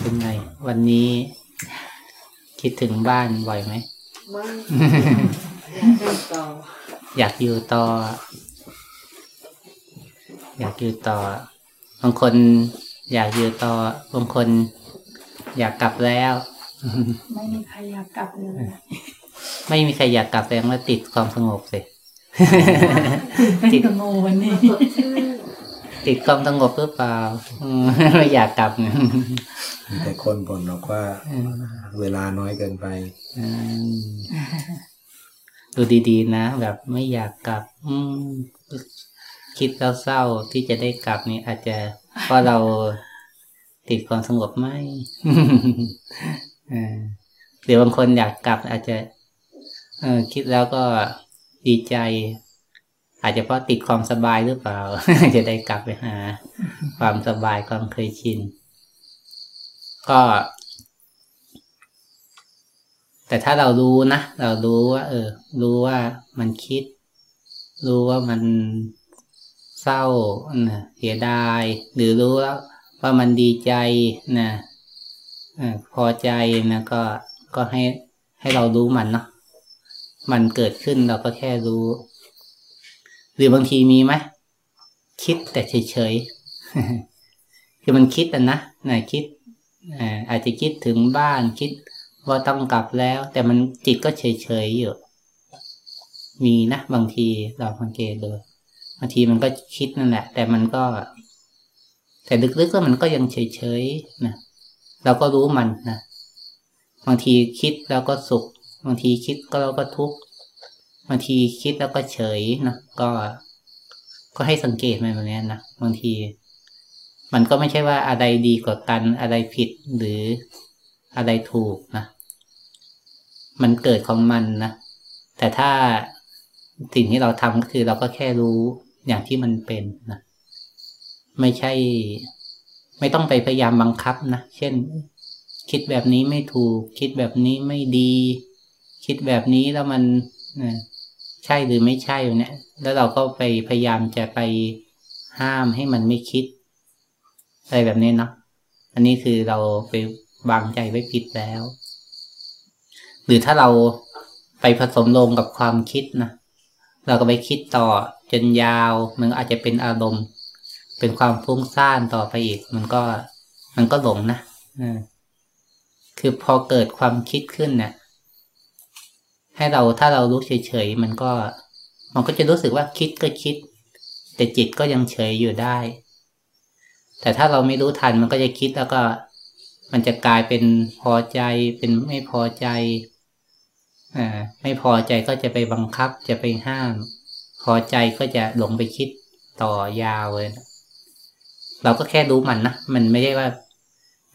เป็นไง วันนี้คิดถึงบ้านบ่อยไหมไม่อยากได้ต่ออยากอยู่ต่อ อยากอยู่ต่อ บางคนอยากอยู่ต่อ บางคนอยากกลับแล้ว ไม่มีใครอยากกลับเลยไม่มีใครอยากกลับแสดงว่าติดความสงบสิติดโง่วันนี้สดชื่น ติดความสงบหรือเปล่าอืมไม่อยากกลับเนี่ยมีแต่คนบ่นบอกว่าเวลาน้อยเกินไปอืมดูดีๆนะแบบไม่อยากกลับ อืมคิดแล้วเศร้าที่จะได้กลับนี่อาจจะเพราะเราติดความสงบไหมเออหรือบางคนอยากกลับอาจจะเออคิดแล้วก็ดีใจ อาจจะเพราะติดความสบายหรือเปล่า จะได้กลับไปหา ความสบายความเคยชิน ก็ แต่ถ้าเรารู้นะเรารู้ว่า เออ รู้ว่ามันคิด รู้ว่ามันเศร้านะเสียดาย หรือรู้แล้วว่ามันดีใจนะพอใจนะก็ก็ให้ให้เรารู้มันเนาะมันเกิดขึ้นเราก็แค่รู้ หรือบางทีมีไหมคิดแต่เฉยๆคือมันคิดอะนะนะคิดอาอาจจะคิดถึงบ้านคิดว่าต้องกลับแล้ว แต่มันจิตก็เฉยๆอยู่ มีนะบางทีเราสังเกตดูบางทีมันก็คิดนั่นแหละ แต่มันก็ แต่ลึกๆก็มันก็ยังเฉยๆนะเราก็รู้มันนะบางทีคิดแล้วก็สุข บางทีคิดก็เราก็ทุกข์ บางทีคิดแล้วก็เฉยนะก็ ก็ให้สังเกตมันแบบนี้นะบางที มันก็ไม่ใช่ว่าอะไรดีกว่ากันอะไรผิดหรืออะไรถูกนะมันเกิดของมันนะแต่ถ้าสิ่งที่เราทำก็คือเราก็แค่รู้อย่างที่มันเป็นนะไม่ใช่ ไม่ต้องไปพยายามบังคับนะเช่น คิดแบบนี้ไม่ถูก คิดแบบนี้ไม่ดี คิดแบบนี้แล้วมันนะ ใช่หรือไม่ใช่เนี่ย แล้วเราก็ไปพยายามจะไปห้ามให้มันไม่คิด อะไรแบบนี้เนาะอันนี้คือเราไปวางใจไว้ผิดแล้ว หรือถ้าเราไปผสมลงกับความคิดนะเราก็ไปคิดต่อจนยาว มันอาจจะเป็นอารมณ์ เป็นความฟุ้งซ่านต่อไปอีก มันก็มันก็หลงนะคือพอเกิดความคิดขึ้นเนี่ย ให้เราถ้าเรารู้เฉยๆมันก็ มันก็จะรู้สึกว่าคิดก็คิด แต่จิตก็ยังเฉยอยู่ได้ แต่ถ้าเราไม่รู้ทันมันก็จะคิดแล้วก็ มันจะกลายเป็นพอใจเป็นไม่พอใจอ่าไม่พอใจก็จะไปบังคับจะไปห้าม พอใจก็จะหลงไปคิดต่อยาวเลยนะเราก็แค่รู้มันนะ มันไม่ได้ว่า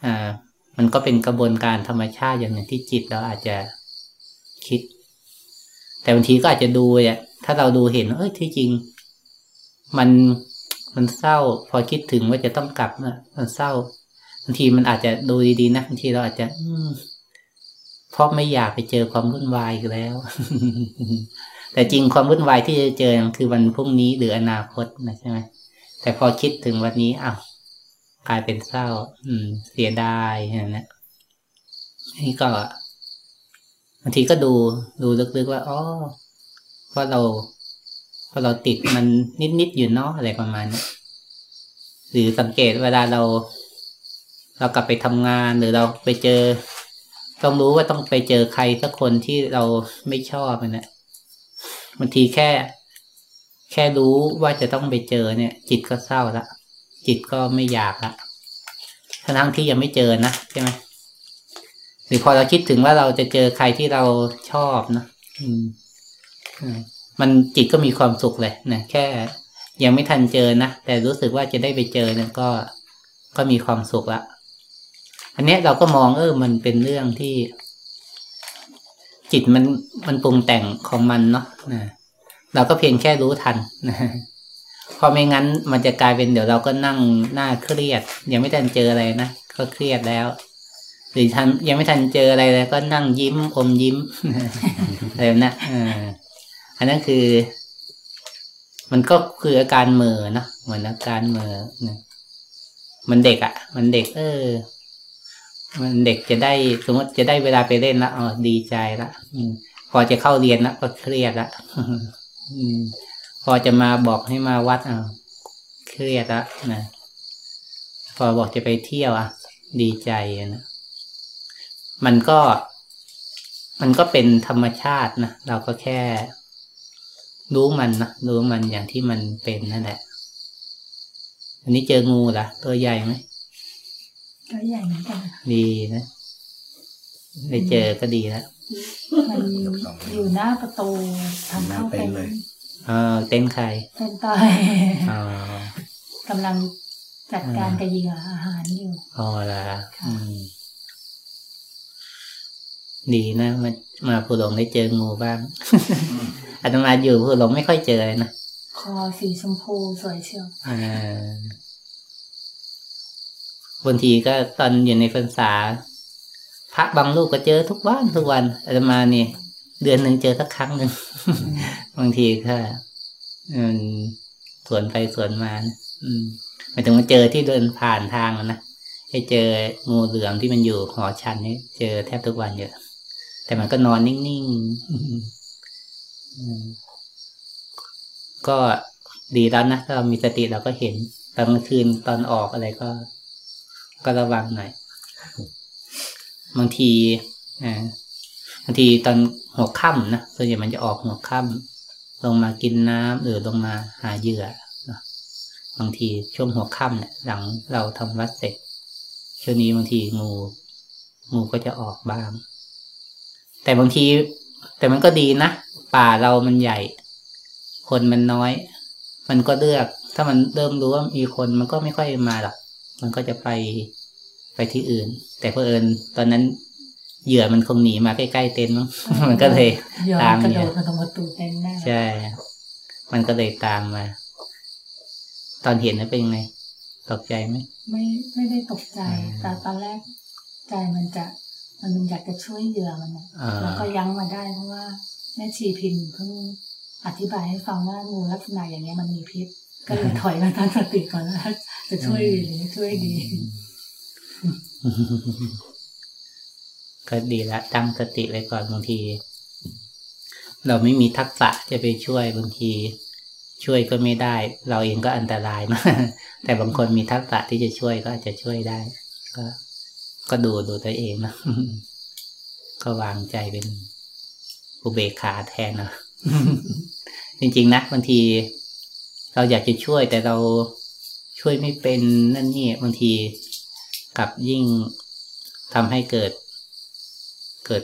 อ่า มันก็เป็นกระบวนการธรรมชาติอย่างหนึ่งที่จิตเราอาจจะคิด แต่บางทีก็อาจจะดูเนี่ยถ้าเราดูเห็นเอ้ยที่จริง มันมันเศร้า พอคิดถึงว่าจะต้องกลับนะมันเศร้าบางทีมันอาจจะดูดีๆนะบางทีเราอาจจะ อืเพราะไม่อยากไปเจอความวุ่นวายอีกแล้ว แต่จริงความวุ่นวายที่จะเจอคือวันพรุ่งนี้หรืออนาคตนะใช่ไหมแต่พอคิดถึงวันนี้อ้าวกลายเป็นเศร้า อืม เสียดายอย่างนี้นี่ก็ บางทีก็ดูดูลึกๆว่าอ๋อเพราะเราเพราะเราติดมันนิดๆอยู่เนาะอะไรประมาณนี้หรือสังเกตเวลาเรา เรากลับไปทำงานหรือเราไปเจอ ต้องรู้ว่าต้องไปเจอใครสักคนที่เราไม่ชอบนะบางทีแค่ แค่รู้ว่าจะต้องไปเจอเนี่ย จิตก็เศร้าละจิตก็ไม่อยากละทั้งที่ยังไม่เจอนะใช่ไหม รือพอเราคิดถึงว่าเราจะเจอใครที่เราชอบนะอืมมันจิตก็มีความสุขเลยนะแค่ ยังไม่ทันเจอนะแต่รู้สึกว่าจะได้ไปเจอเนี่ยก็ก็มีความสุขละอันนี้เราก็มองเออ มันเป็นเรื่องที่ จิตมันมันปรุงแต่งของมันเนาะนะเราก็เพียงแค่รู้ทันนะพอไม่งั้นมันจะกลายเป็นเดี๋ยวเราก็นั่งหน้าเครียด ยังไม่ทันเจออะไรนะก็เครียดแล้ว หรือทันยังไม่ทันเจออะไรเลยก็นั่งยิ้มอมยิ้มอะไรแบบนะอ่าอันนั้นคือ มันก็คืออาการเหม่อเนาะเหมือนอาการเหม่อนะมันเด็กอะ่ะ มันเด็ก เออพมันเด็กจะได้สมมติจะได้เวลาไปเล่นละอ๋อดีใจละอืมพอจะเข้าเรียนละก็เครียดละอืมพอจะมาบอกให้มาวัดอะเครียดละนะพอบอกจะไปเที่ยวอะ ดีใจอะนะ มันก็ มันก็เป็นธรรมชาตินะเราก็แค่ รู้มันนะรู้มันอย่างที่มันเป็นนั่นแหละ อันนี้เจองูล่ะตัวใหญ่ไหมก็ใหญ่เหมือนกันดีนะได้เจอก็ดีแล้วมันอยู่หน้าประตูทางเข้าเป็นเออเต้นใครเป็นต่อยอ๋อกำลังจัดการกับเหยื่ออาหารอยู่อ๋อละอืม ดีนะมามาผู้หลงได้เจองูบ้างอาตมาอยู่ผู้หลงไม่ค่อยเจอเลยนะคอสีชมพูสวยเชียวอ่าบางทีก็ตอนอยู่ในพรรษาพระบางลูกก็เจอทุกวันทุกวันอาตมาเนี่ยเดือนหนึ่งเจอสักครั้งหนึ่งบางทีก็อืมสวนไปสวนมานะอืมหมายถึงว่าเจอที่เดินผ่านทางอะนะให้เจองูเหลือมที่มันอยู่หอชันนี่เจอแทบทุกวันอยู่ แต่มันก็นอนนิ่งๆ ก็ดีแล้วนะถ้าเรามีสติเราก็เห็นตอนกลางคืนตอนออกอะไรก็ ก็ระวังหน่อย บางทีอ่าบางทีตอนหัวค่ำนะส่วนใหญ่มันจะออกหัวค่ำลงมากินน้ำหรือลงมาหาเหยื่อบางทีช่วงหัวค่ำเนี่ยหลังเราทำวัดเสร็จช่วงนี้บางทีงู งูก็จะออกบ้าง แต่บางที แต่มันก็ดีนะ ป่าเรามันใหญ่ คนมันน้อย มันก็เลือก ถ้ามันเริ่มรู้ว่ามีคนมันก็ไม่ค่อยมาหรอกมันก็จะไปไปที่อื่น แต่เพอเอิญตอนนั้นเหยื่อมันคงหนีมาใกล้ๆเต็นท์มั้งมันก็เลยยอตามมกระเหโดยื่อดมาตรงประตูเต็นท์แน่ใช่ มันก็เลยตามมา ตอนเห็นนั้นเป็นยังไง ตกใจไหม ไม่ไม่ได้ตกใจอ่าแต่ตอนแรกใจมันจะ มันอยากจะช่วยเหยื่อมันนะอ่าแล้วก็ยั้งมาได้เพราะว่าแม่ชีพินเพิ่งอธิบายให้ฟังว่างูลักษณะอย่างเงี้ยมันมีพิษ ก็เลยถอยมาตั้งสติก่อนว่าจะช่วยดีหรือไม่ช่วยดี ก็ดีละตั้งสติไว้ก่อนบางที เราไม่มีทักษะจะไปช่วยบางที ช่วยก็ไม่ได้ เราเองก็อันตรายนะแต่บางคนมีทักษะที่จะช่วยก็อาจจะช่วยได้ ก็ ก็ดูดูตัวเองนะก็วางใจเป็นอุเบกขาแทนนะจริง ๆ นะบางที เราอยากจะช่วยแต่เราช่วยไม่เป็นนั่นนี่บางทีกลับยิ่งทำให้เกิด เกิด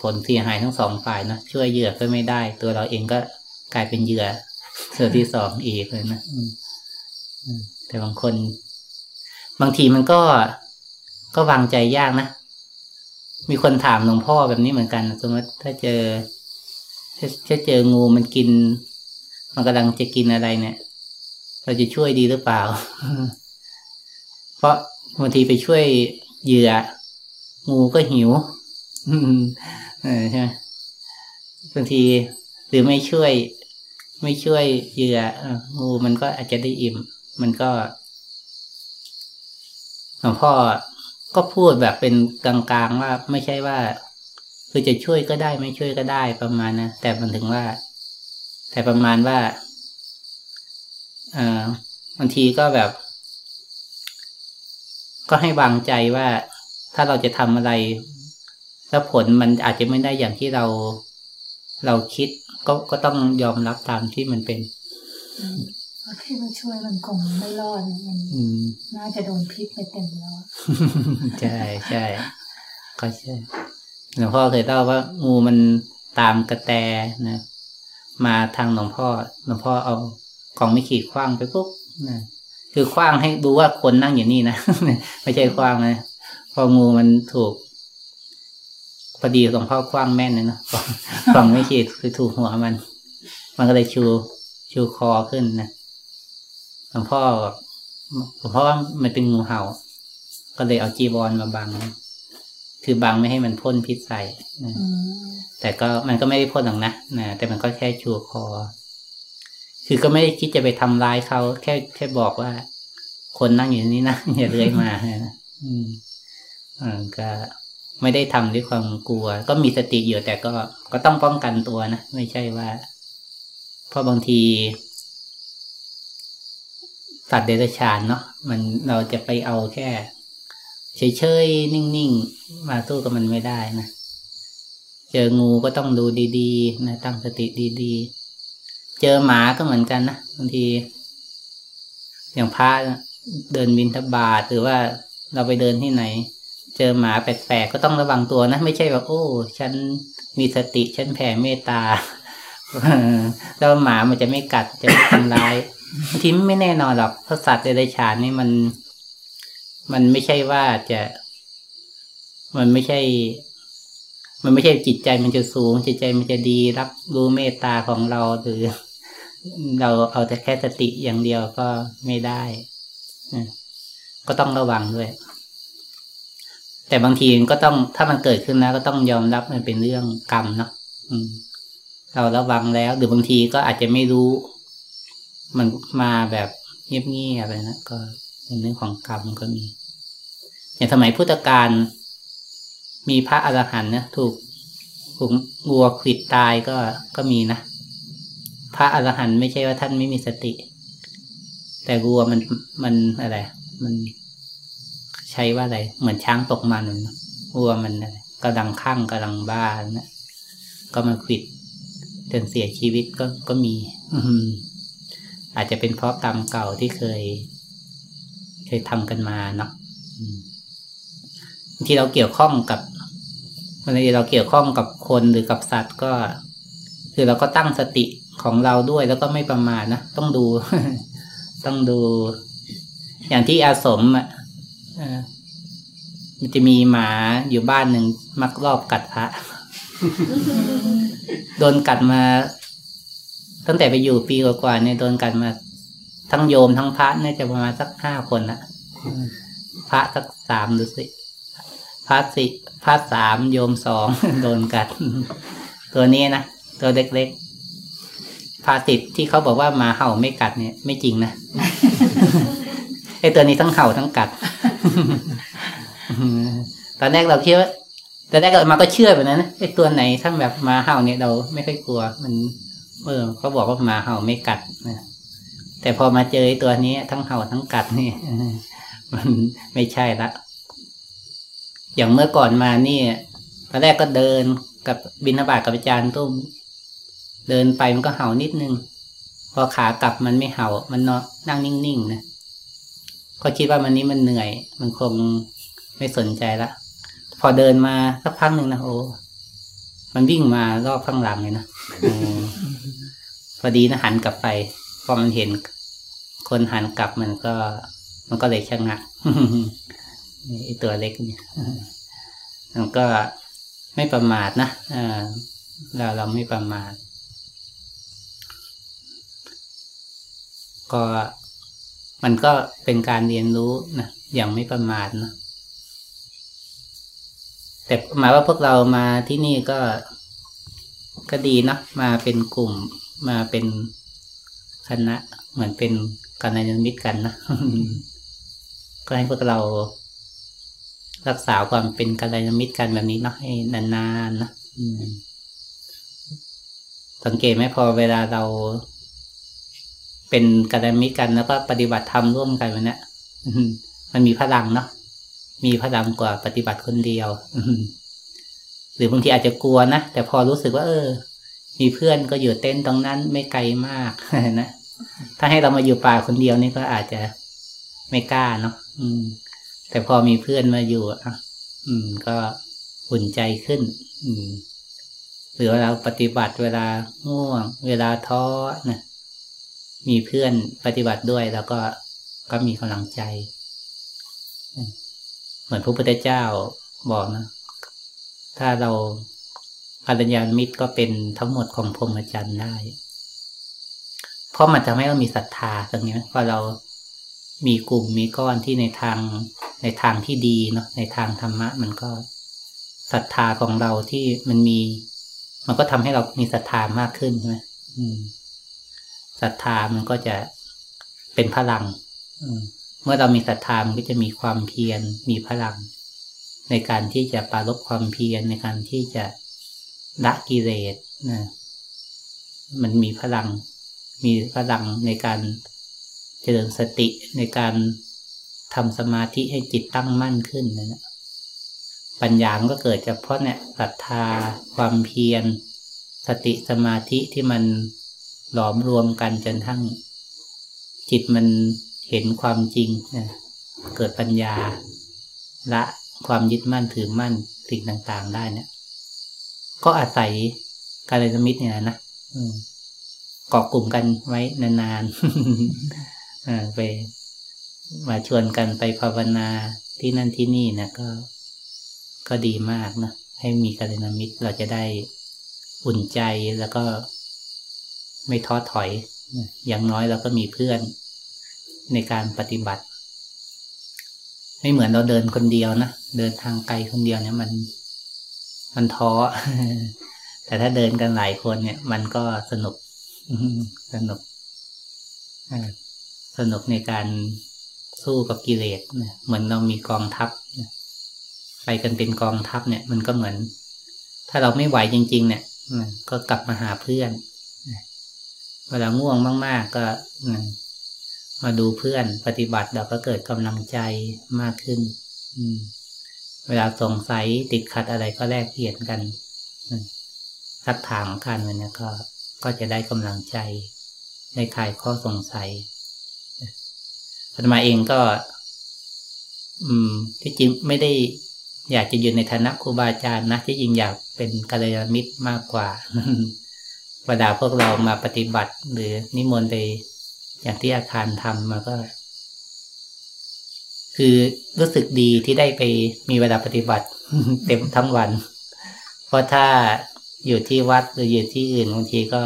ผลเสียหายทั้งสองฝ่ายนะช่วยเหยื่อก็ไม่ได้ ตัวเราเองก็กลายเป็นเหยื่อเสือที่สองอีกเลยนะแต่บางคน บางทีมันก็ ก็วางใจยากนะ มีคนถามหลวงพ่อแบบนี้เหมือนกัน สมมติถ้าเจอถ้าถ้าเจองูมันกิน มันกำลังจะกินอะไรเนี่ย เราจะช่วยดีหรือเปล่า เพราะบางทีไปช่วยเหยื่อ งูก็หิวใช่ไหมบางทีหรือไม่ช่วย ไม่ช่วยเหยื่องูมันก็อาจจะได้อิ่ม มันก็หลวงพ่อ ก็พูดแบบเป็นกลางๆว่าไม่ใช่ว่า คือจะช่วยก็ได้ไม่ช่วยก็ได้ประมาณนะแต่มันถึงว่า แต่ประมาณว่าเอ่อบางทีก็แบบ ก็ให้วางใจว่าถ้าเราจะทำอะไร แล้วผลมันอาจจะไม่ได้อย่างที่เราเราคิด ก็ก็ต้องยอมรับตามที่มันเป็น อืมเพราะที่มันช่วยมันคงไม่รอดมันอืมน่าจะโดนพิษไปเต็มแล้วใช่ใช่ก็ใช่หลวงพ่อเคยเล่าว่างูมันตามกระแตนะมาทางหลวงพ่อหลวงพ่อเอาของไม่ขีดคว้างไปปุ๊บนะคือคว้างให้ดูว่าคนนั่งอยู่นี่นะไม่ใช่คว้างนะพองูมันถูกพอดีหลวงพ่อคว้างแม่นเลยนะของไม่ขีดคือถูกหัวมัน มันก็เลยชูชูคอขึ้นนะห ลวงพ่อหลวงพ่อว่ามันเป็นงูเห่า ก็เลยเอาจีวรมาบัง คือบังไม่ให้มันพ่นพิษใส่นะอืมแต่ก็มันก็ไม่ได้พ่นหรอกนะนะแต่มันก็แค่ชูคอ คือก็ไม่ได้คิดจะไปทำร้ายเขา แค่แค่บอกว่า คนนั่งอยู่นี่นะอย่าเลื้อยมานะอืมอ่าก็ไม่ได้ทำด้วยความกลัว ก็มีสติอยู่แต่ก็ก็ต้องป้องกันตัวนะ ไม่ใช่ว่า เพราะบางที สัตว์เดรัจฉานเนาะมันเราจะไปเอาแค่เฉยๆ นิ่งๆ มาสู้กับมันไม่ได้นะ เจองูก็ต้องดูดีๆ นะ ตั้งสติดีๆ เจอหมาก็เหมือนกันนะบางที อย่างพระเดินบินทบาทหรือว่าเราไปเดินที่ไหน เจอหมาแปลกๆ ก็ต้องระวังตัวนะ ไม่ใช่แบบโอ้ ฉันมีสติฉันแผ่เมตตาแล้วหมามันจะไม่กัดจะไม่ทำร้าย บางทีไม่แน่นอนหรอกเพราะสัตว์เดรัจฉานนี่มัน มันไม่ใช่ว่าจะ มันไม่ใช่ มันไม่ใช่จิตใจมันจะสูง จิตใจมันจะดีรับรู้เมตตาของเราหรือเราเอาแต่แค่สติอย่างเดียวก็ไม่ได้ ก็ต้องระวังด้วย แต่บางทีก็ต้องถ้ามันเกิดขึ้นแล้วก็ต้องยอมรับมันเป็นเรื่องกรรมเนาะเราระวังแล้ว หรือบางทีก็อาจจะไม่รู้ มันมาแบบเงียบๆอะไรนะก็เป็นเรื่องของกรรมก็มี อย่างสมัยพุทธกาลมีพระอรหันต์นะถูกถูกวัวขิดตายก็ก็มีนะพระอรหันต์ไม่ใช่ว่าท่านไม่มีสติ แต่วัวมันมันอะไร มันใช้ว่าอะไร เหมือนช้างตกมันวัวมันกำลังข้างกำลังบ้านะก็มาขิดจนเสียชีวิตก็ก็มี อื อาจจะเป็นเพราะกรรมเก่าที่เคย เคยทำกันมาเนาะที่เราเกี่ยวข้องกับเวลาเราเกี่ยวข้องกับคนหรือกับสัตว์ก็ คือเราก็ตั้งสติของเราด้วยแล้วก็ไม่ประมาทนะต้องดู ต้องดู อย่างที่อาสมอะมันจะมีหมาอยู่บ้านหนึ่งมักรอบกัดพระโดนกัดมา ตั้งแต่ไปอยู่ปีกว่าๆเนี่ยโดนกัดมาทั้งโยมทั้งพระเนี่ยจะประมาณสักห้าคนละพระสักสามดูสิพระสิพระสามโยมสองโดนกัดตัวนี้นะตัวเล็กๆพาสิทที่เขาบอกว่ามาเห่าไม่กัดเนี่ย ไม่จริงนะไอตัวนี้ทั้งเห่าทั้งกัดตอนแรกเราคิดว่าตอนแรกเรามาก็เชื่อแบบนั้นนะไอตัวไหนทั้งแบบมาเห่าเนี่ยเราไม่ค่อยกลัวมัน เออเขาบอกว่ามาเห่าไม่กัดนะแต่พอมาเจอตัวนี้ทั้งเห่าทั้งกัดนี่มันไม่ใช่ละอย่างเมื่อก่อนมานี่ตอนแรกก็เดินกับบินาบาตกับอาจารย์ตุ้มเดินไปมันก็เห่านิดนึง พอขากลับมันไม่เห่า มันนอนนั่งนิ่งๆนะก็คิดว่ามันนี้มันเหนื่อย มันคงไม่สนใจละพอเดินมาสักพักหนึ่งนะโอ้ มันวิ่งมารอบข้างหลังเลยนะพอดีนะหันกลับไปพอมันเห็น คนหันกลับมันก็ มันก็เลยชะงักไอตัวเล็กเนี่ยมันก็ไม่ประมาทนะเราเราไม่ประมาทก็มันก็เป็นการเรียนรู้นะอย่างไม่ประมาทนะ แต่หมายว่าพวกเรามาที่นี่ก็ก็ดีเนาะมาเป็นกลุ่มมาเป็นคณะ เหมือนเป็นการยานมิตรกันนะก็ให้พวกเรารักษาความเป็นกัลยาณมิตรกันแบบนี้เนาะให้นานๆนะสังเกตไหมพอเวลาเราเป็นกัลยาณมิตรกันแล้วก็ปฏิบัติธรรมร่วมกันแบบนี้มันมีพลังเนาะ มีพลังกว่าปฏิบัติคนเดียวหรือบางทีอาจจะกลัวนะแต่พอรู้สึกว่า เออ มีเพื่อนก็อยู่เต้นตรงนั้นไม่ไกลมากนะถ้าให้เรามาอยู่ป่าคนเดียวนี่ก็อาจจะไม่กล้าเนาะอืม แต่พอมีเพื่อนมาอยู่อะอืม ก็อุ่นใจขึ้น อืมหรือเราปฏิบัติเวลาง่วง เวลาท้อนะมีเพื่อนปฏิบัติด้วยแล้วก็ก็มีกำลังใจ เหมือนพระพุทธเจ้าบอกนะ ถ้าเราปัญญามิตรก็เป็นทั้งหมดของพรหมจรรย์ได้ เพราะมันจะให้เรามีศรัทธาตรงนี้เพอเรามีกลุ่มมีก้อนที่ในทางในทางที่ดีเนาะในทางธรรมะ มันก็ศรัทธาของเราที่มันมี มันก็ทำให้เรามีศรัทธามากขึ้นใช่ไหมศรัทธามันก็จะเป็นพลัง เมื่อเรามีศรัทธามันก็จะมีความเพียรมีพลัง ในการที่จะปรารบความเพียรในการที่จะละกิเลสนะมันมีพลัง มีพลังในการเจริญสติในการทำสมาธิให้จิตตั้งมั่นขึ้นนะปัญญาก็เกิดจากเพราะเนี่ยศรัทธา ความเพียร สติสมาธิที่มันหลอมรวมกันจนทั้ง จิตมัน เห็นความจริงนะเกิดปัญญา ละความยึดมั่นถือมั่นสิ่งต่างๆได้เนี่ย ก็อาศัยการเรมิตรเนี่ยนะเกาะกลุ่มกันไว้นานๆไปมาชวนกันไปภาวนาที่นั่นที่นี่นะก็ ก็ดีมากนะให้มีการนามิตรเราจะได้อุ่นใจแล้วก็ไม่ท้อถอย อย่างน้อยเราก็มีเพื่อน ในการปฏิบัติ ไม่เหมือนเราเดินคนเดียวนะเดินทางไกลคนเดียวเนี่ยมัน มันท้อแต่ถ้าเดินกันหลายคนเนี่ย มันก็สนุกสนุกสนุกในการสู้กับกิเลสเหมือนเรามีกองทัพไปกันเป็นกองทัพเนี่ย มันก็เหมือน ถ้าเราไม่ไหวจริง ๆ เนี่ยก็กลับมาหาเพื่อนเวลาง่วงมาก ๆ ก็ มาดูเพื่อนปฏิบัติเราก็เกิดกำลังใจมากขึ้นเวลาสงสัยติดขัดอะไรก็แลกเปลี่ยนกันสักถามกันเนี่ยก็ ก็จะได้กำลังใจในคลายข้อสงสัยอาตมาเองก็ อืม ที่จริงไม่ได้ อยากจะอยู่ในฐานะครูบาอาจารย์นะที่จริงอยากเป็นกัลยาณมิตรมากกว่าเวลาพวกเรามาปฏิบัติ หรือนิมนต์ไป อย่างที่อาคารทำมาก็ คือรู้สึกดีที่ได้ไปมีเวลาปฏิบัติ เต็มทั้งวัน เพราะถ้าอยู่ที่วัดหรืออยู่ที่อื่นบางทีก็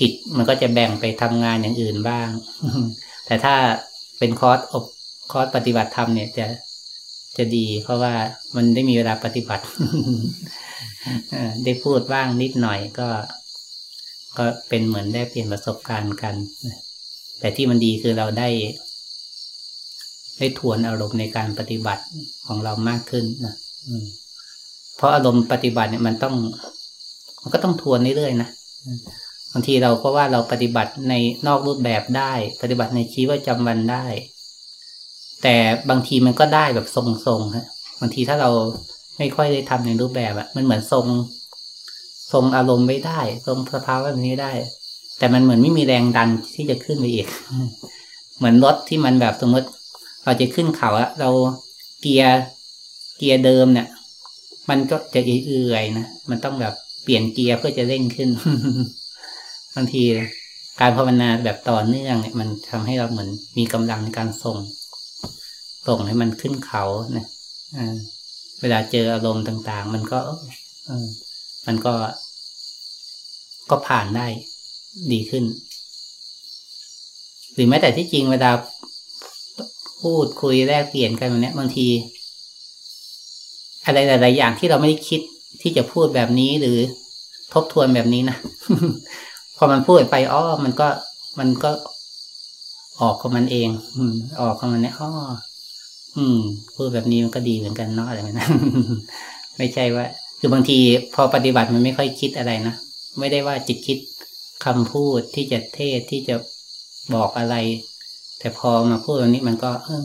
กิจมันก็จะแบ่งไปทำงานอย่างอื่นบ้าง แต่ถ้าเป็นคอร์สอบคอร์สปฏิบัติธรรมเนี่ยจะจะดี เพราะว่ามันได้มีเวลาปฏิบัติ ได้พูดบ้างนิดหน่อยก็ ก็เป็นเหมือนได้เปลี่ยนประสบการณ์กันแต่ที่มันดีคือเราได้ ได้ทวนอารมณ์ในการปฏิบัติของเรามากขึ้นนะเพราะอารมณ์ปฏิบัติเนี่ยมันต้อง มันก็ต้องทวนเรื่อยๆนะบางทีเราก็ว่าเราปฏิบัติในนอกรูปแบบได้ ปฏิบัติในชีวิตประจำวันได้ แต่บางทีมันก็ได้แบบทรงๆฮะบางทีถ้าเราไม่ค่อยได้ทำในรูปแบบอะมันเหมือนทรง ทรงอารมณ์ไม่ได้ ทรงสภาวะแบบนี้ได้ แต่มันเหมือนไม่มีแรงดันที่จะขึ้นไปอีก เหมือนรถที่มันแบบสมมติเราจะขึ้นเขาอะเราเกียร์เกียร์เดิมเนี่ย มันก็จะเอื่อยๆนะมันต้องแบบเปลี่ยนเกียร์เพื่อจะเร่งขึ้นบางทีการภาวนาแบบต่อเนื่องเนี่ย มันทำให้เราเหมือนมีกำลังในการส่งส่งให้มันขึ้นเขาเนี่ยเวลาเจออารมณ์ต่าง ๆ มันก็อ มันก็ ก็ผ่านได้ดีขึ้น หรือแม้แต่ที่จริงเวลาพูดคุยแลกเปลี่ยนกันแบบนี้บางที อะไรหลาย ๆ อย่างที่เราไม่ได้คิดที่จะพูดแบบนี้หรือทบทวนแบบนี้นะพอมันพูดไปอ้อมันก็มันก็ออกของมันเอง อืม ออกของมันเนี่ยอ้ออืม พูดแบบนี้มันก็ดีเหมือนกันเนาะอะไรแบบนั้นไม่ใช่ว่า คือบางทีพอปฏิบัติมันไม่ค่อยคิดอะไรนะไม่ได้ว่าจิตคิดคำพูดที่จะเทศที่จะบอกอะไร แต่พอมาพูดตรงนี้มันก็ เออ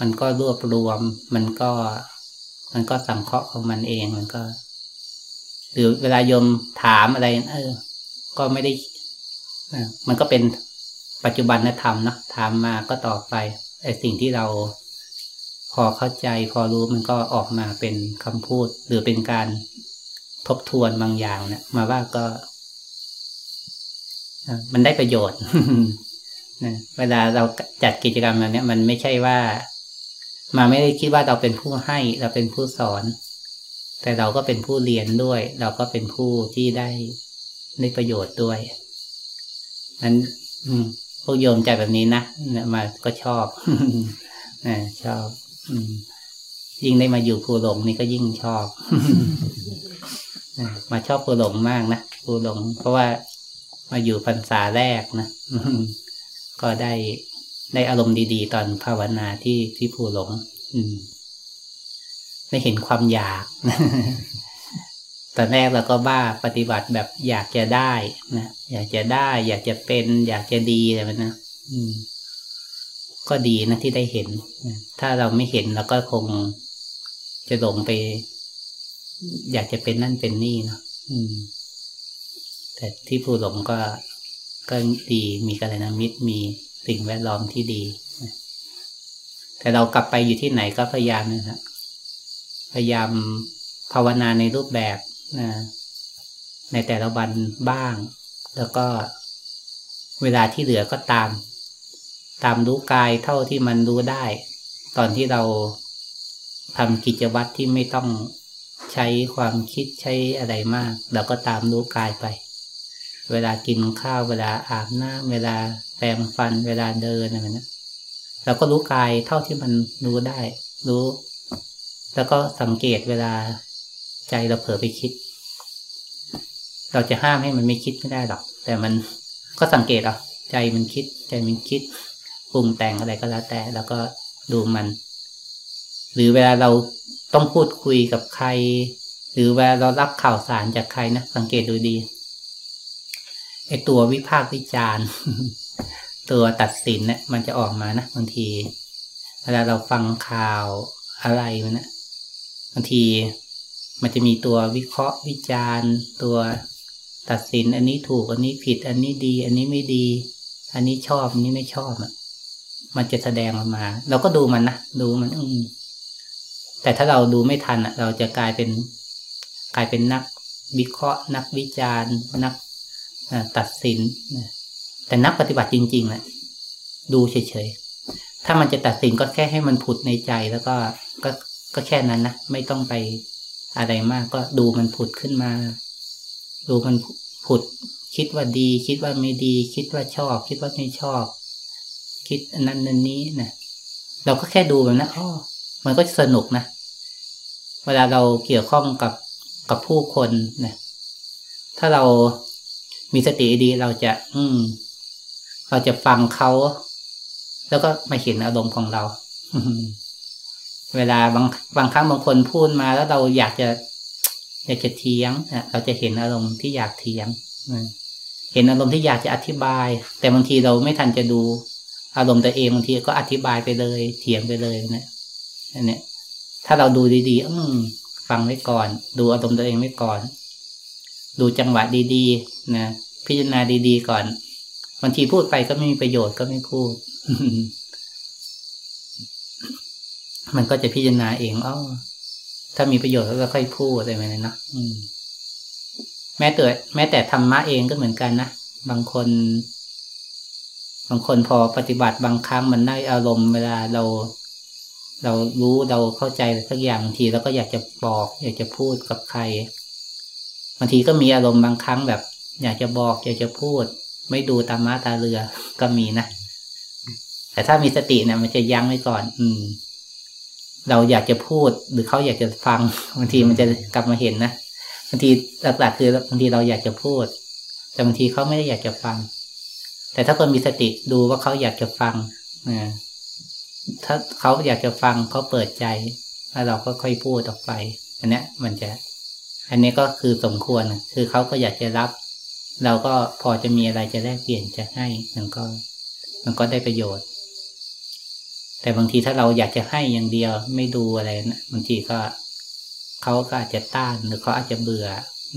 มันก็รวบรวม มันก็ มันก็สังเคราะห์ของมันเองมันก็ หรือเวลาโยมถามอะไร เออ ก็ไม่ได้มันก็เป็นปัจจุบันธรรมเนาะถามมาก็ตอบไปไอสิ่งที่เรา พอเข้าใจพอรู้มันก็ออกมาเป็นคำพูด หรือเป็นการทบทวนบางอย่างเนะี่ยมาว่าก็ มันได้ประโยชน์นะเวลาเราจัดกิจกรรมแบบนี้มันไม่ใช่ว่า มาไม่ได้คิดว่าเราเป็นผู้ให้ เราเป็นผู้สอน แต่เราก็เป็นผู้เรียนด้วย เราก็เป็นผู้ที่ได้ได้ประโยชน์ด้วยนั้นพวกโยมใจแบบนี้นะมาก็ชอบอชอบ ยิ่งได้มาอยู่ภูหลงนี่ก็ยิ่งชอบ มาชอบภูหลงมากนะภูหลง เพราะว่ามาอยู่พรรษาแรกนะก็ได้ได้อารมณ์ดี ๆ ตอนภาวนาที่ที่ภูหลง อืมได้เห็นความอยากตอนแรกเราก็บ้าปฏิบัติแบบอยากจะได้นะอยากจะได้ อยากจะเป็น อยากจะดีอะไรแบบนะอืม ก็ดีนะที่ได้เห็น ถ้าเราไม่เห็นเราก็คงจะหลงไป อยากจะเป็นนั่นเป็นนี่เนาะแต่ที่ผู้หลงก็ก็ดีมีกัลยาณมิตรมีสิ่งแวดล้อมที่ดีแต่เรากลับไปอยู่ที่ไหนก็พยายามนะครับพยายามภาวนาในรูปแบบนะในแต่ละวันบ้าง แล้วก็เวลาที่เหลือก็ตาม ตามรู้กายเท่าที่มันรู้ได้ ตอนที่เราทำกิจวัตรที่ไม่ต้องใช้ความคิดใช้อะไรมาก เราก็ตามรู้กายไป เวลากินข้าวเวลาอาบน้ำเวลาแปรงฟันเวลาเดินอะไรนะเราก็รู้กายเท่าที่มันรู้ได้ รู้ แล้วก็สังเกตเวลาใจเราเผลอไปคิด เราจะห้ามให้มันไม่คิดไม่ได้หรอก แต่มันก็สังเกตเอาใจมันคิด ใจมันคิด ปรุงแต่งอะไรก็แล้วแต่แล้วก็ดูมัน หรือเวลาเราต้องพูดคุยกับใคร หรือเวลาเรารับข่าวสารจากใครนะสังเกตดูดีไอตัววิพากษ์วิจารณ์ตัวตัดสินเนะี่ยมันจะออกมานะบางที เวลาเราฟังข่าวอะไรมันนะบางทีมันจะมีตัววิเคราะห์วิจารณ์ ตัวตัดสิน อันนี้ถูกอันนี้ผิด อันนี้ดี อันนี้ไม่ดี อันนี้ชอบอันนี้ไม่ชอบอะ มันจะแสดงออกมา เราก็ดูมันนะดูมันอืแต่ถ้าเราดูไม่ทันอะ เราจะกลายเป็นกลายเป็นนักวิเคราะห์ นักวิจารณ์ นักตัดสินแต่นักปฏิบัติจริงๆแหละดูเฉยๆถ้ามันจะตัดสินก็แค่ให้มันผุดในใจ แล้วก็ก็ก็แค่นั้นนะไม่ต้องไปอะไรมาก ก็ดูมันผุดขึ้นมา ดูมันผุด คิดว่าดี คิดว่าไม่ดี คิดว่าชอบ คิดว่าไม่ชอบ คิดอันนั้นนันนี้นะเราก็แค่ดูแบบนะอ๋อมันก็สนุกนะ เวลาเราเกี่ยวข้องกับกับผู้คนนะถ้าเรามีสติดีเราจะ อืม เราจะฟังเขาแล้วก็มาเห็นอารมณ์ของเรา เวลาบางบางครั้งบางคนพูดมาแล้วเราอยากจะ อยากจะเทียงนะเราจะเห็นอารมณ์ที่อยากเทียงเห็นอารมณ์ที่อยากจะอธิบาย แต่บางทีเราไม่ทันจะดู อารมณ์ตัวเองบางทีก็อธิบายไปเลยเถียงไปเลยนะอันนี้ถ้าเราดูดีๆอืมฟังไว้ก่อน ดูอารมณ์ตัวเองไว้ก่อน ดูจังหวะดีๆนะพิจารณาดีๆก่อนบางทีพูดไปก็ไม่มีประโยชน์ก็ไม่พูด มันก็จะพิจารณาเองอ๋อถ้ามีประโยชน์ก็ค่อยพูดอะไรแบบนี้นะแม้แต่แม้แต่ธรรมะเองก็เหมือนกันนะบางคน บางคนพอปฏิบัติบางครั้งมันได้อารมณ์เวลาเรา เรารู้เราเข้าใจสักอย่างบางทีเราก็อยากจะบอก อยากจะพูดกับใครบางทีก็มีอารมณ์บางครั้งแบบ อยากจะบอก อยากจะพูด ไม่ดูตามาตาเรือก็มีนะแต่ถ้ามีสติเนี่ยมันจะยั้งไว้ก่อน อืม เราอยากจะพูดหรือเขาอยากจะฟังบางทีมันจะกลับมาเห็นนะบางทีหลักๆคือบางทีเราอยากจะพูด แต่บางทีเขาไม่ได้อยากจะฟัง แต่ถ้าคนมีสติดูว่าเขาอยากจะฟังนะถ้าเขาอยากจะฟังเขาเปิดใจแล้วเราก็ค่อยพูดออกไป อันนี้มันจะ อันนี้ก็คือสมควรคือเขาก็อยากจะรับ เราก็พอจะมีอะไรจะแลกเปลี่ยนจะให้มันก็ มันก็ได้ประโยชน์ แต่บางทีถ้าเราอยากจะให้อย่างเดียวไม่ดูอะไรนะบางทีก็เขาก็อาจจะต้านหรือเขาอาจจะเบื่อ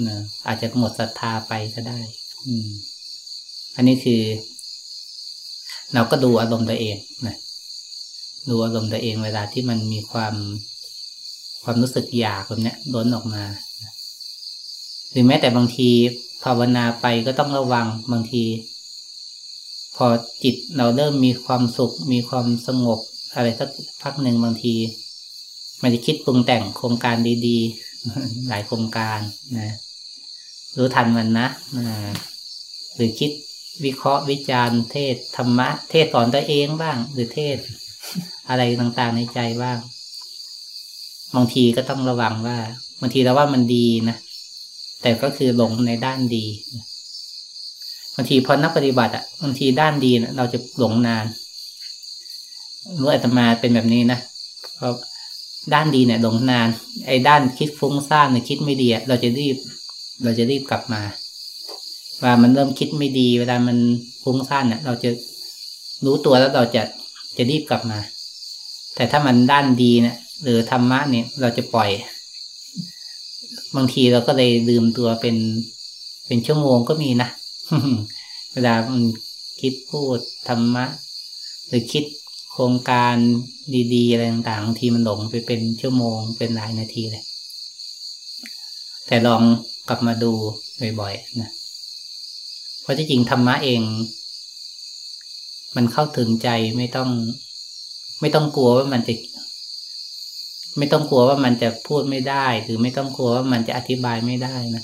นะอาจจะหมดศรัทธาไปก็ได้ อืม อันนี้คือ เราก็ดูอารมณ์ตัวเองนะดูอารมณ์ตัวเองเวลาที่มันมีความความรู้สึกอยากแบบนี้ล้นออกมาหรือแม้แต่บางทีภาวนาไปก็ต้องระวังบางที พอจิตเราเริ่มมีความสุข มีความสงบ อะไรสักพักหนึ่งบางที มันจะคิดปรุงแต่งโครงการดีๆ หลายโครงการนะรู้ทันมันนะหรือคิด วิเคราะห์วิจารณ์เทศธรรมะ เทศสอนตัวเองบ้าง หรือเทศ อะไรต่างๆในใจบ้างบางทีก็ต้องระวังว่าบางทีเราว่ามันดีนะแต่ก็คือหลงในด้านดีบางทีพอนักปฏิบัติอะบางทีด้านดีนะเราจะหลงนานรู้อาตมาเป็นแบบนี้นะเพราะด้านดีเนี่ยหลงนาน ไอ้ด้านคิดฟุ้งซ่านเนี่ยคิดไม่ดีเราจะรีบ เราจะรีบกลับมา ว่ามันเริ่มคิดไม่ดี เวลามันฟุ้งซ่านเนี่ยเราจะรู้ตัวแล้วเราจะจะรีบกลับมา แต่ถ้ามันด้านดีเนี่ยหรือธรรมะเนี่ยเราจะปล่อย บางทีเราก็เลยลืมตัวเป็น เป็นชั่วโมงก็มีนะเวลามันคิดพูดธรรมะ หรือคิดโครงการดีๆอะไรต่างๆบางทีมันหลงไปเป็นชั่วโมงเป็นหลายนาทีเลย แต่ลองกลับมาดูบ่อยๆนะ ราะที่จริงธรรมะเอง มันเข้าถึงใจไม่ต้อง ไม่ต้องกลัวว่ามันจะไม่ต้องกลัวว่ามันจะพูดไม่ได้หรือไม่ต้องกลัวว่ามันจะอธิบายไม่ได้นะ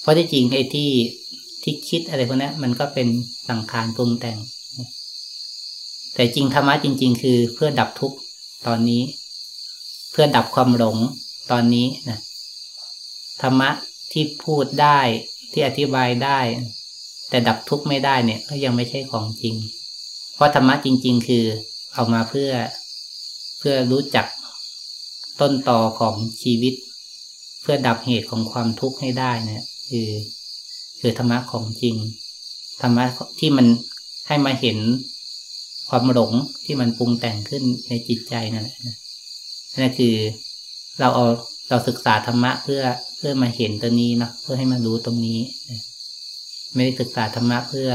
เพราะที่จริงไอ้ที่ที่คิดอะไรพวกนี้มันก็เป็นสังขารปรุงแต่ง แต่จริงธรรมะจริง ๆ คือเพื่อดับทุกข์ตอนนี้ เพื่อดับความหลงตอนนี้นะธรรมะที่พูดได้ที่อธิบายได้ แต่ดับทุกข์ไม่ได้เนี่ยก็ยังไม่ใช่ของจริง เพราะธรรมะจริง ๆ คือเอามาเพื่อเพื่อรู้จักต้นตอของชีวิต เพื่อดับเหตุของความทุกข์ให้ได้เนี่ยคือ คือธรรมะของจริงธรรมะที่มันให้มาเห็นความหลงที่มันปรุงแต่งขึ้นในจิตใจนั่นแหละนั่นคือเราเอาเราศึกษาธรรมะเพื่อเพื่อมาเห็นตัวนี้เนาะเพื่อให้มารู้ตรงนี้ ไม่ได้ศึกษาธรรมะเพื่อ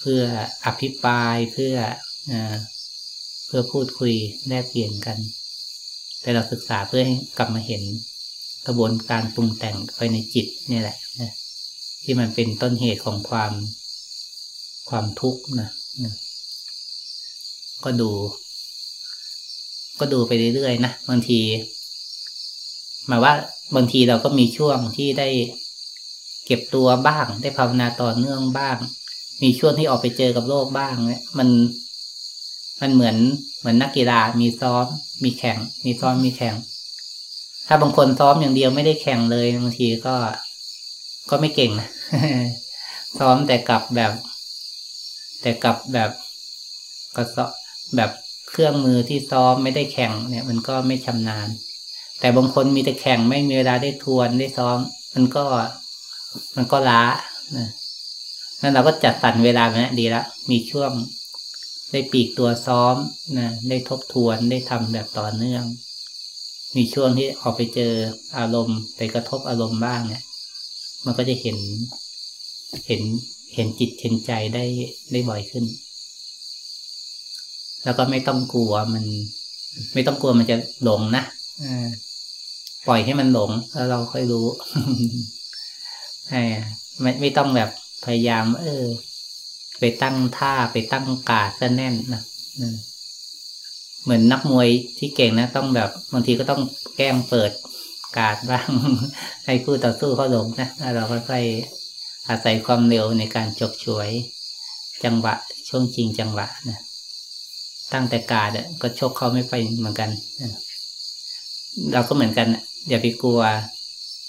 เพื่ออภิปรายเพื่ออเพื่อพูดคุยแลกเปลี่ยนกัน แต่เราศึกษาเพื่อให้กลับมาเห็นกระบวนการปรุงแต่งภายในจิตนี่แหละนะที่มันเป็นต้นเหตุของความความทุกข์นะนะก็ดู ก็ดูไปเรื่อยๆนะบางทีหมายว่าบางทีเราก็มีช่วงที่ได้ เก็บตัวบ้าง ได้ภาวนาต่อเนื่องบ้าง มีช่วงที่ออกไปเจอกับโลกบ้างเนี่ยมันมันเหมือนเหมือนนักกีฬามีซ้อม มีแข่ง มีซ้อมมีแข่ง ถ้าบางคนซ้อมอย่างเดียวไม่ได้แข่งเลยบางทีก็ก็ไม่เก่งนะซ้อมแต่กับแบบ แต่กับแบบก็ซ้อแบบเครื่องมือที่ซ้อมไม่ได้แข่งเนี่ย มันก็ไม่ชำนาญ แต่บางคนมีแต่แข่งไม่มีเวลาได้ทวนได้ซ้อม มันก็ มันก็ล้านะนั่นเราก็จัดสรรเวลาแบบนี้ดีละมีช่วงได้ปีกตัวซ้อมนะได้ทบทวนได้ทำแบบต่อเนื่อง มีช่วงที่ออกไปเจออารมณ์ไปกระทบอารมณ์บ้างเนี่ย มันก็จะเห็นเห็นเห็นจิตเห็นใจได้ได้บ่อยขึ้น แล้วก็ไม่ต้องกลัวมัน ไม่ต้องกลัวมันจะหลงนะปล่อยให้มันหลง แล้วเราค่อยรู้ ไม่ไม่ต้องแบบพยายาม เออ ไปตั้งท่าไปตั้งกาดซะแน่นนะเหมือนนักมวยที่เก่งนะ ต้องแบบบางทีก็ต้องแกล้งเปิดกาดบ้าง ให้คู่ต่อสู้เขาหลงนะแล้วเราค่อยอาศัยความเร็วในการจบฉวย จังหวะ ช่วงจริงจังหวะนะตั้งแต่กาดก็ชกเขาไม่ไปเหมือนกันเราก็เหมือนกันอย่าไปกลัว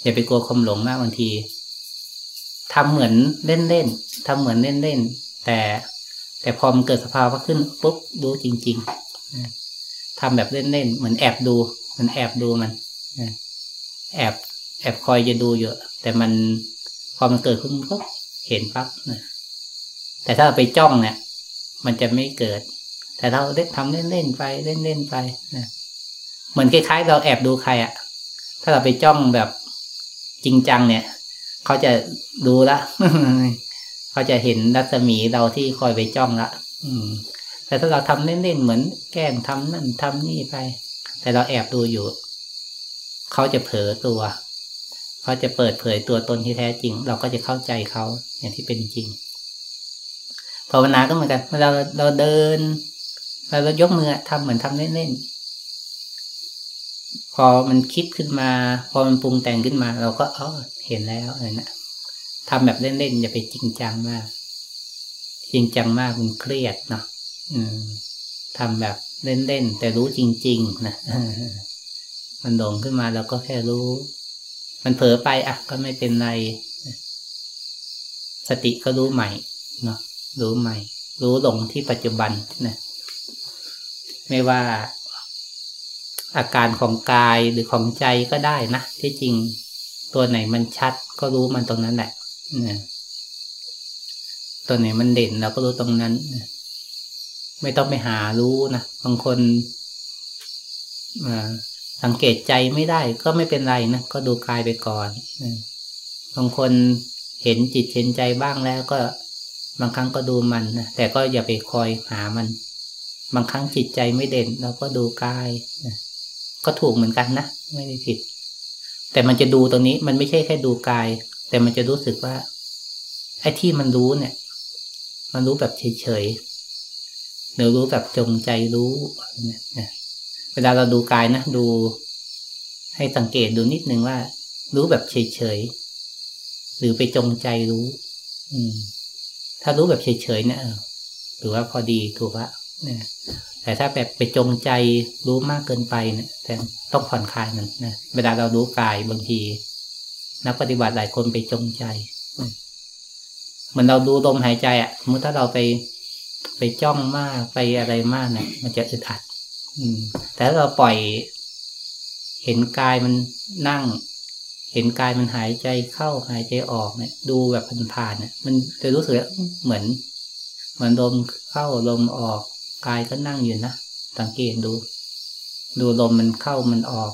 อย่าไปกลัวความหลงมากบางที ทำเหมือนเล่นเล่นทำเหมือนเล่นเล่นแต่แต่พอมันเกิดสภาวะขึ้นปุ๊บดูจริงๆทำแบบเล่นเล่นเหมือนแอบดูเหมือนแอบดูมันแอบแอบคอยจะดูอยู่แต่มันพอมันเกิดขึ้นก็เห็นปั๊บนะแต่ถ้าไปจ้องเนี่ย มันจะไม่เกิด แต่เราเล่นทำเล่นเล่นไปเล่นเล่นไปนะเหมือนคล้ายๆ เราแอบดูใครอะถ้าเราไปจ้องแบบจริงจังเนี่ย เขาจะดูละเขาจะเห็นรัศมีเราที่คอยไปจ้องละอืม แต่ถ้าเราทำเล่นๆเหมือน แกล้งทำนั่นทำนี่ไป แต่เราแอบดูอยู่ เขาจะเผลอตัว เขาจะเปิดเผยตัวตนที่แท้จริง เราก็จะเข้าใจเขาอย่างที่เป็นจริงภาวนาก็เหมือนกันเวลาเราเดินเราเรายกมือทำเหมือนทำเล่นๆ พอมันคิดขึ้นมา พอมันปรุงแต่งขึ้นมา เราก็อ๋อเห็นแล้วอะไรนะทำแบบเล่นๆอย่าไปจริงจังมาก จริงจังมากมันเครียดเนาะทำแบบเล่นๆแต่รู้จริง ๆ นะมันหลงขึ้นมาเราก็แค่รู้ มันเผลอไปอะ ก็ไม่เป็นไร สติก็รู้ใหม่เนาะรู้ใหม่ รู้หลงที่ปัจจุบันนะไม่ว่า อาการของกายหรือของใจก็ได้นะ ที่จริงตัวไหนมันชัดก็รู้มันตรงนั้นแหละตัวไหนมันเด่นเราก็รู้ตรงนั้น ไม่ต้องไปหารู้นะ บางคนสังเกตใจไม่ได้ก็ไม่เป็นไรนะ ก็ดูกายไปก่อนบางคนเห็นจิตเห็นใจบ้างแล้วก็บางครั้งก็ดูมันนะแต่ก็อย่าไปคอยหามัน บางครั้งจิตใจไม่เด่น เราก็ดูกายนะ ก็ถูกเหมือนกันนะไม่ได้ผิด แต่มันจะดูตรงนี้ มันไม่ใช่แค่ดูกาย แต่มันจะรู้สึกว่าไอ้ที่มันรู้เนี่ย มันรู้แบบเฉยๆหรือรู้แบบจงใจรู้เนี่ยเวลาเราดูกายนะดู ให้สังเกตดูนิดนึงว่า รู้แบบเฉยๆหรือไปจงใจรู้ อืม ถ้ารู้แบบเฉยๆเนี่ยหรือว่าพอดีถูกละ นี่ยแต่ถ้าแบบไปจงใจรู้มากเกินไปเนี่ยแต่ต้องผ่อนคลายมันนะเวลาเรารู้กายบางที นักปฏิบัติหลายคนไปจงใจเหมือนเราดูลมหายใจอะสมมติถ้าเราไปไปจ้องมากไปอะไรมากเนี่ยมันจะอึดอัด อืม แต่ถ้าเราปล่อย เห็นกายมันนั่ง เห็นกายมันหายใจเข้าหายใจออกเนี่ย ดูแบบผ่านๆเนี่ยมันจะรู้สึกเหมือน เหมือนลมเข้าลมออก กายก็นั่งอยู่นะ สังเกตดู ดูลมมันเข้ามันออก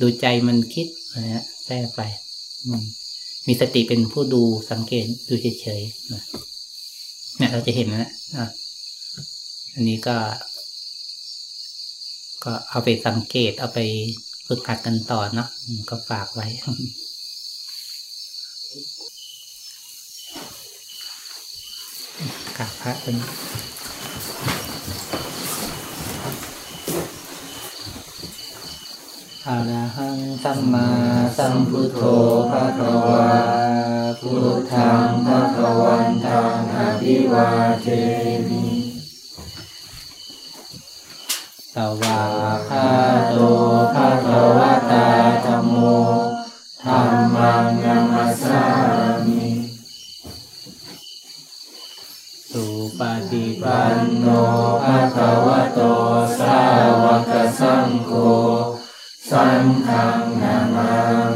ดูใจมันคิดนะฮะแทรกไปมีสติเป็นผู้ดูสังเกตดูเฉยๆนะเนี่ยเราจะเห็นนะนะอันนี้ก็ ก็เอาไปสังเกตเอาไปฝึกหัดกันต่อเนาะก็ฝากไว้กราบพระเป็น อะระหังสัมมาสัมพุทโธภะคะวาพุทธังภะคะวันตังอภิวาเทมิสวาคาโตภะคะวะตาธัมโมธรรมังนัมัสสามิสุปฏิปันโนภะคะวะโตสาวกสังโฆ สังฆังนามัง